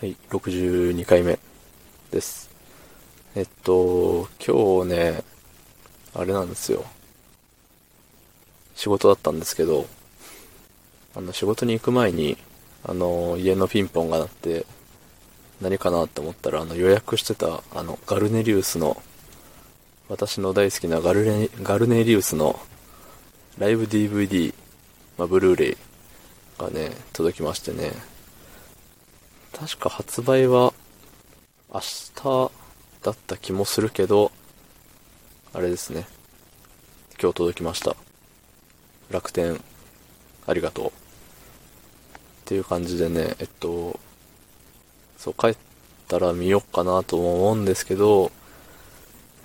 はい、62回目です。えっと、今日ね、あれなんですよ。仕事だったんですけど、あの、仕事に行く前に、あの、家のピンポンが鳴って、何かなって思ったら、あの、予約してた、あの、ガルネリウスの、私の大好きなガルネ、ガルネリウスの、ライブ DVD、まあ、ブルーレイがね、届きましてね、確か発売は明日だった気もするけど、あれですね。今日届きました。楽天、ありがとう。っていう感じでね、えっと、そう、帰ったら見よっかなとも思うんですけど、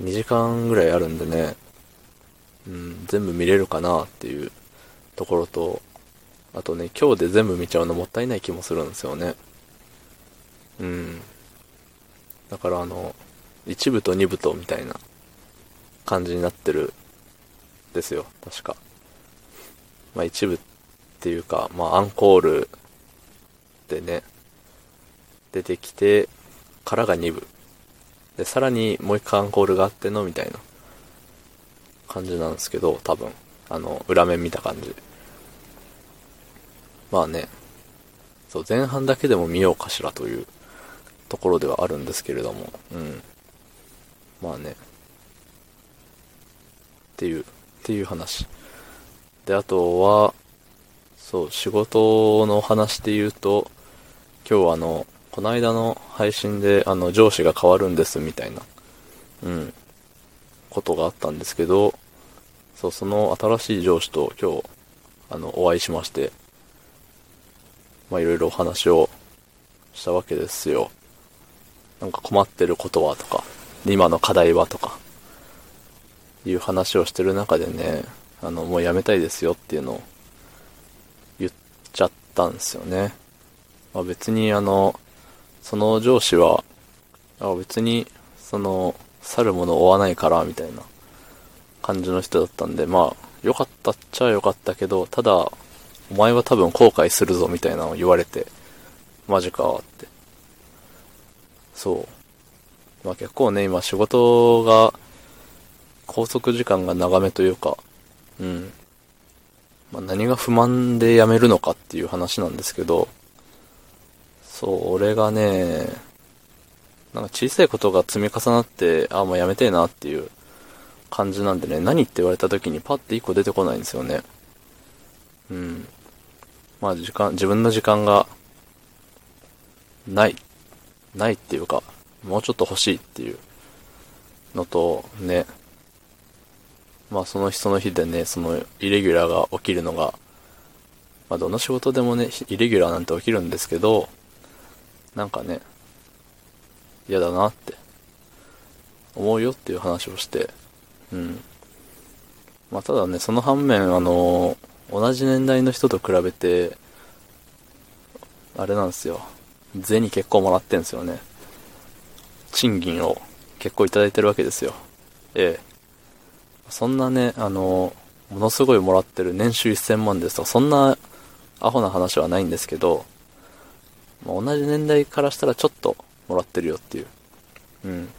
2時間ぐらいあるんでね、うん、全部見れるかなっていうところと、あとね、今日で全部見ちゃうのもったいない気もするんですよね。うん。だからあの、1部と2部とみたいな感じになってるですよ、確か。まあ1部っていうか、まあアンコールでね、出てきてからが2部。で、さらにもう一回アンコールがあってのみたいな感じなんですけど、多分。あの、裏面見た感じ。まあね、そう、前半だけでも見ようかしらというところではあるんですけれども、うん。まあね。っていう、っていう話。で、あとは、そう、仕事の話で言うと、今日あの、この間の配信で、あの、上司が変わるんですみたいな、うん、ことがあったんですけど、そう、その新しい上司と今日、あの、お会いしまして、まあ、いろいろお話をしたわけですよ。なんか困ってることはとか、今の課題はとか、いう話をしてる中でね、あの、もうやめたいですよっていうのを言っちゃったんですよね。まあ、別にあの、その上司は、あ別に、その、去るものを追わないから、みたいな感じの人だったんで、まあ、良かったっちゃ良かったけど、ただ、お前は多分後悔するぞ、みたいなのを言われて、マジか、って。そう。まあ結構ね、今仕事が、拘束時間が長めというか、うん。まあ何が不満で辞めるのかっていう話なんですけど、そう、俺がね、なんか小さいことが積み重なって、ああ、もうやめてえなっていう感じなんでね、何って言われた時にパッて一個出てこないんですよね。うん。まあ時間、自分の時間が、ない。ないっていうか、もうちょっと欲しいっていうのと、ね。まあその日その日でね、そのイレギュラーが起きるのが、まあどの仕事でもね、イレギュラーなんて起きるんですけど、なんかね、嫌だなって、思うよっていう話をして、うん。まあただね、その反面、あの、同じ年代の人と比べて、あれなんですよ。銭結構もらってんすよね。賃金を結構いただいてるわけですよ。ええ。そんなね、あの、ものすごいもらってる年収1000万ですとか、そんなアホな話はないんですけど、ま、同じ年代からしたらちょっともらってるよっていう。うん。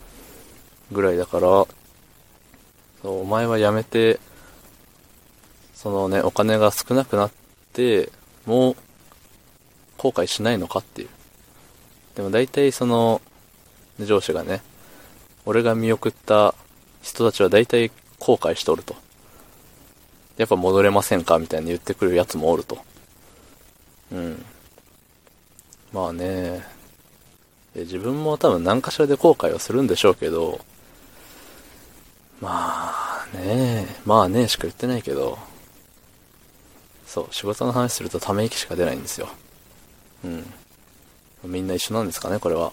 ぐらいだから、そうお前は辞めて、そのね、お金が少なくなって、もう、後悔しないのかっていう。でも大体その、上司がね、俺が見送った人たちは大体後悔しとると。やっぱ戻れませんかみたいに言ってくるやつもおると。うん。まあね、自分も多分何かしらで後悔はするんでしょうけど、まあねまあねしか言ってないけど、そう、仕事の話するとため息しか出ないんですよ。うん。みんな一緒なんですかね、これは。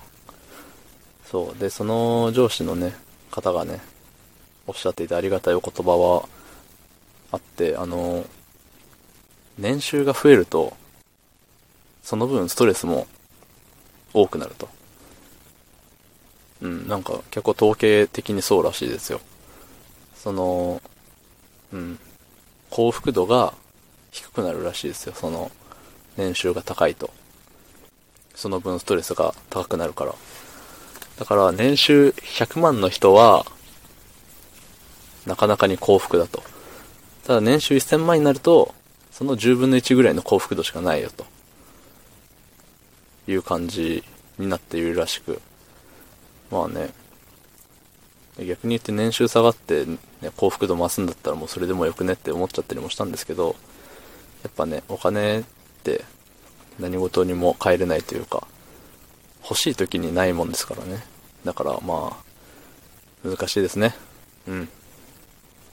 そう。で、その上司のね、方がね、おっしゃっていたありがたいお言葉はあって、あの、年収が増えると、その分ストレスも多くなると。うん、なんか結構統計的にそうらしいですよ。その、うん、幸福度が低くなるらしいですよ、その、年収が高いと。その分ストレスが高くなるから。だから年収100万の人は、なかなかに幸福だと。ただ年収1000万になると、その10分の1ぐらいの幸福度しかないよと。いう感じになっているらしく。まあね。逆に言って年収下がって、ね、幸福度増すんだったらもうそれでもよくねって思っちゃったりもしたんですけど、やっぱね、お金って何事にも変えれないというか、欲しい時にないもんですからね。だからまあ、難しいですね。うん。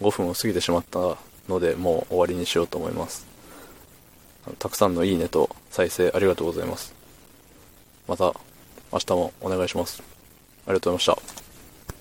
5分を過ぎてしまったので、もう終わりにしようと思います。たくさんのいいねと再生ありがとうございます。また明日もお願いします。ありがとうございました。